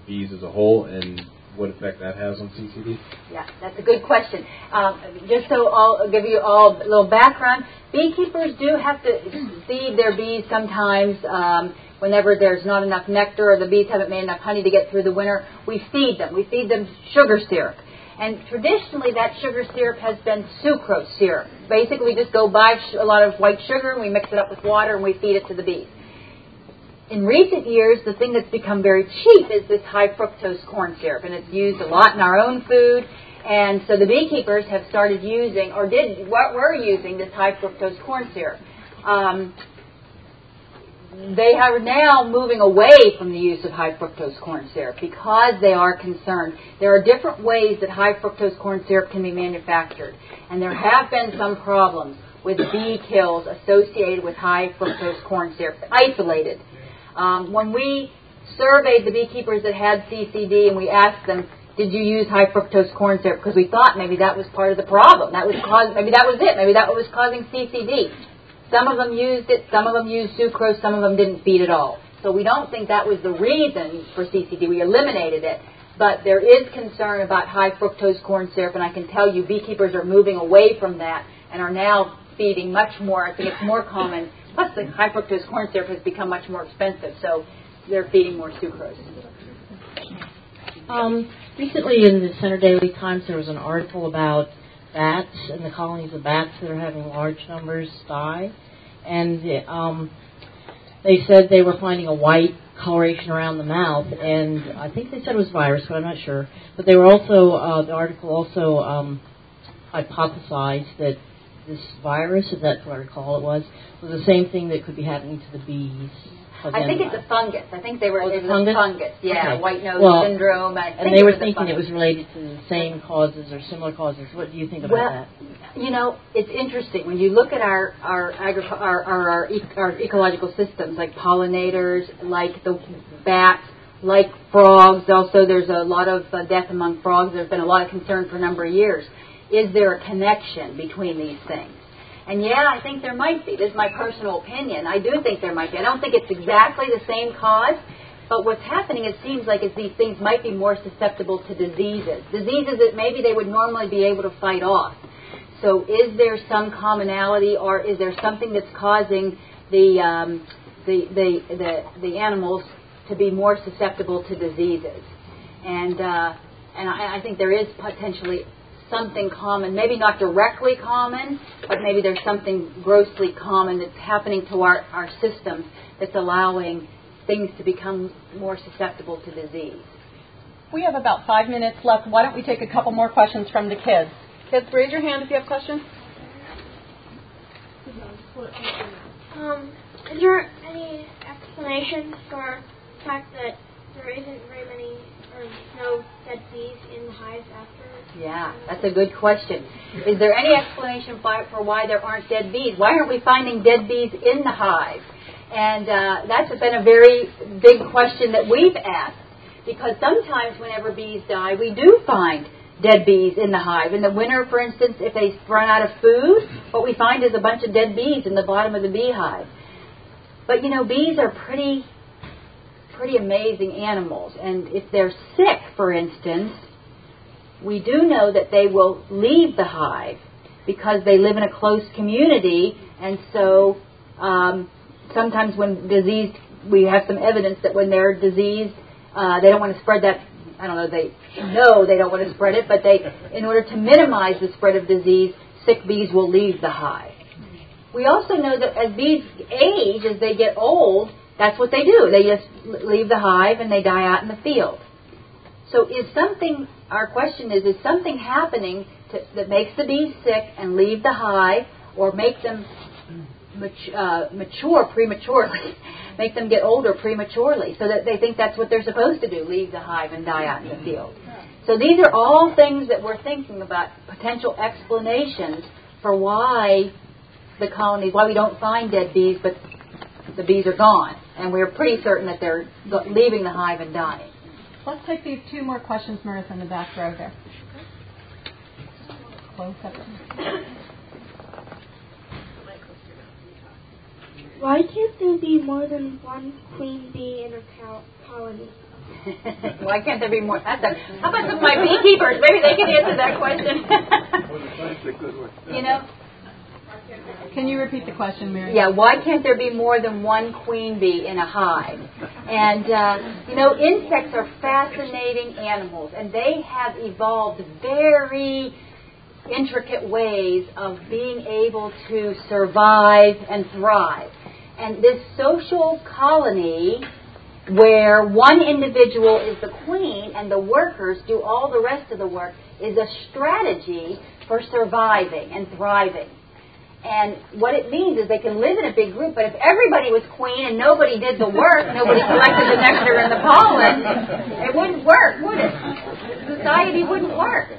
bees as a whole, and what effect that has on CCD? Yeah, that's a good question. Um, just so I'll give you all a little background, beekeepers do have to feed their bees sometimes um, whenever there's not enough nectar or the bees haven't made enough honey to get through the winter. We feed them. We feed them sugar syrup. And traditionally, that sugar syrup has been sucrose syrup. Basically, we just go buy a lot of white sugar and we mix it up with water and we feed it to the bees in recent years, the thing that's become very cheap is this high fructose corn syrup, and it's used a lot in our own food. And so the beekeepers have started using, or did, what were using this high fructose corn syrup. Um, they are now moving away from the use of high fructose corn syrup because they are concerned. There are different ways that high fructose corn syrup can be manufactured, and there have been some problems with bee kills associated with high fructose corn syrup, isolated. Um, when we surveyed the beekeepers that had CCD and we asked them, did you use high fructose corn syrup? Because we thought maybe that was part of the problem. That was cause, maybe that was it. Maybe that was causing CCD. Some of them used it. Some of them used sucrose. Some of them didn't feed at all. So we don't think that was the reason for CCD. We eliminated it. But there is concern about high fructose corn syrup, and I can tell you beekeepers are moving away from that and are now feeding much more. I think it's more common. Plus, the high fructose corn syrup has become much more expensive, so they're feeding more sucrose. Um, recently in the Centre Daily Times, there was an article about bats and the colonies of bats that are having large numbers die, and um, they said they were finding a white coloration around the mouth, and I think they said it was virus, but I'm not sure. But they were also uh, the article also um, hypothesized that this virus, if that's what I recall it was, was the same thing that could be happening to the bees. I think it's a fungus. I think they were Oh, it was fungus? a fungus. Yeah, Okay. white nose Well, syndrome. I And they were thinking it was related to the same causes or similar causes. What do you think about Well, that? you know, it's interesting when you look at our our agri- our, our, our, our ecological systems, like pollinators, like the bats, like frogs. Also, there's a lot of uh, death among frogs. There's been a lot of concern for a number of years. Is there a connection between these things? And yeah, I think there might be. This is my personal opinion. I do think there might be. I don't think it's exactly the same cause, but what's happening, it seems like, is these things might be more susceptible to diseases. Diseases that maybe they would normally be able to fight off. So is there some commonality or is there something that's causing the, um, the, the, the, the animals to be more susceptible to diseases? And, uh, and I, I think there is potentially something common, maybe not directly common, but maybe there's something grossly common that's happening to our, our systems that's allowing things to become more susceptible to disease. We have about five minutes left. Why don't we take a couple more questions from the kids? Kids, raise your hand if you have questions. Um, is there any explanation for the fact that there isn't very many or no dead bees in the hives after? Yeah, that's a good question. Is there any explanation for, why there aren't dead bees? Why aren't we finding dead bees in the hive? And uh, that's been a very big question that we've asked because sometimes whenever bees die, we do find dead bees in the hive. In the winter, for instance, if they run out of food, what we find is a bunch of dead bees in the bottom of the beehive. But you know, bees are pretty pretty amazing animals, and if they're sick, for instance, we do know that they will leave the hive because they live in a close community, and so um, sometimes when diseased, we have some evidence that when they're diseased, uh, they don't want to spread that. I don't know. They know they don't want to spread it, but they, in order to minimize the spread of disease, sick bees will leave the hive. We also know that as bees age, as they get old, that's what they do. They just leave the hive and they die out in the field. So is something, our question is, is something happening to, that makes the bees sick and leave the hive or make them uh, mature prematurely, make them get older prematurely, so that they think that's what they're supposed to do, leave the hive and die out in the field. So these are all things that we're thinking about, potential explanations for why the colony, why we don't find dead bees, but the bees are gone. And we're pretty certain that they're leaving the hive and dying. Let's take these two more questions, Meredith, in the back row there. Close up. Why can't there be more than one queen bee in a cow- colony? Why can't there be more? That's a, how about some of my beekeepers? Maybe they can answer that question. you know. Can you repeat the question, Mary? Yeah, why can't there be more than one queen bee in a hive? And, uh, you know, insects are fascinating animals, and they have evolved very intricate ways of being able to survive and thrive. And this social colony where one individual is the queen and the workers do all the rest of the work is a strategy for surviving and thriving. And what it means is they can live in a big group, but if everybody was queen and nobody did the work, nobody collected the nectar and the pollen, it wouldn't work, would it? Society wouldn't work.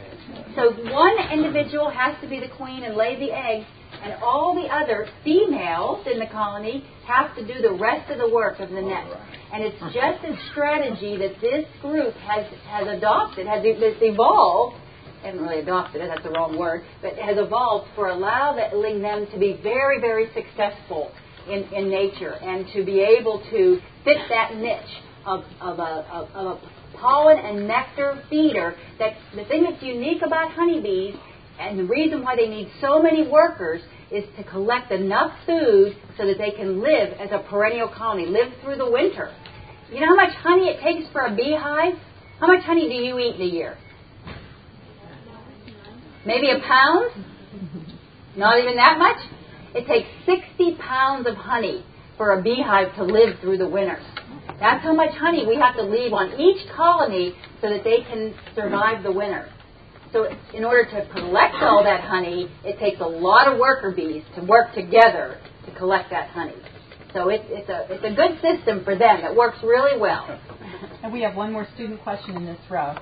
So one individual has to be the queen and lay the eggs, and all the other females in the colony have to do the rest of the work of the nest. And it's just a strategy that this group has, has adopted, has it's evolved, haven't really adopted it, that's the wrong word, but has evolved for allowing them to be very, very successful in, in nature and to be able to fit that niche of, of, a, of, of a pollen and nectar feeder. That the thing that's unique about honeybees and the reason why they need so many workers is to collect enough food so that they can live as a perennial colony, live through the winter. You know how much honey it takes for a beehive? How much honey do you eat in a year? Maybe a pound? Not even that much? It takes 60 pounds of honey for a beehive to live through the winter. That's how much honey we have to leave on each colony so that they can survive the winter. So in order to collect all that honey, it takes a lot of worker bees to work together to collect that honey. So it, it's a it's a good system for them. It works really well. And we have one more student question in this row.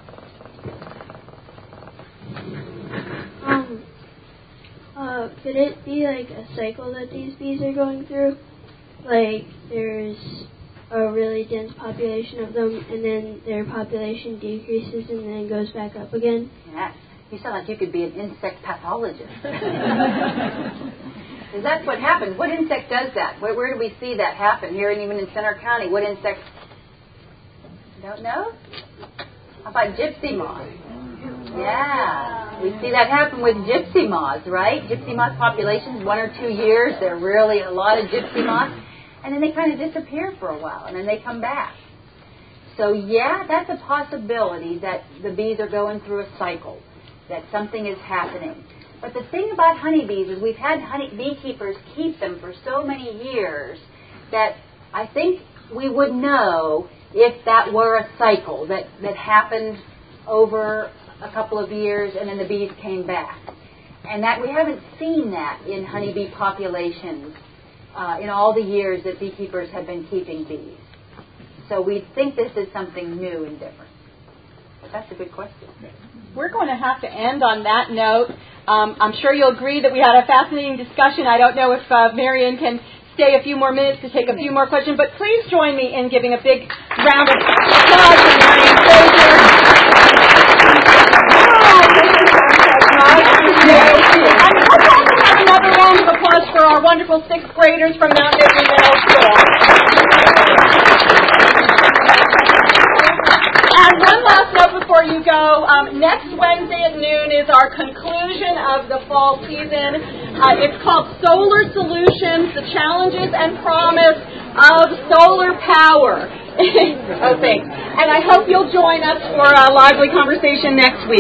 Um, uh, could it be like a cycle that these bees are going through? Like there's a really dense population of them, and then their population decreases and then goes back up again. Yes. You sound like you could be an insect pathologist. Because that's what happens. What insect does that? Where, where do we see that happen? Here and even in Centre County. What insect? Don't know? How about gypsy moth? Yeah. We see that happen with gypsy moths, right? Gypsy moth populations, one or two years, there are really a lot of gypsy moths. And then they kind of disappear for a while, and then they come back. So, yeah, that's a possibility that the bees are going through a cycle, that something is happening. But the thing about honeybees is we've had honey beekeepers keep them for so many years that I think we would know if that were a cycle that, that happened over a couple of years and then the bees came back. And that we haven't seen that in honeybee populations uh, in all the years that beekeepers have been keeping bees. So we think this is something new and different. But that's a good question. We're going to have to end on that note. Um, I'm sure you'll agree that we had a fascinating discussion. I don't know if uh, Maryann can stay a few more minutes to take a few more questions, but please join me in giving a big round of applause to Maryann Frazier. And let's also have another round of applause for our wonderful sixth graders from Mount Nittany Middle School. And one last note before you go. Um, next Wednesday at noon is our conclusion of the fall season. Uh, it's called Solar Solutions, the Challenges and Promise of Solar Power. oh, thanks. And I hope you'll join us for a lively conversation next week.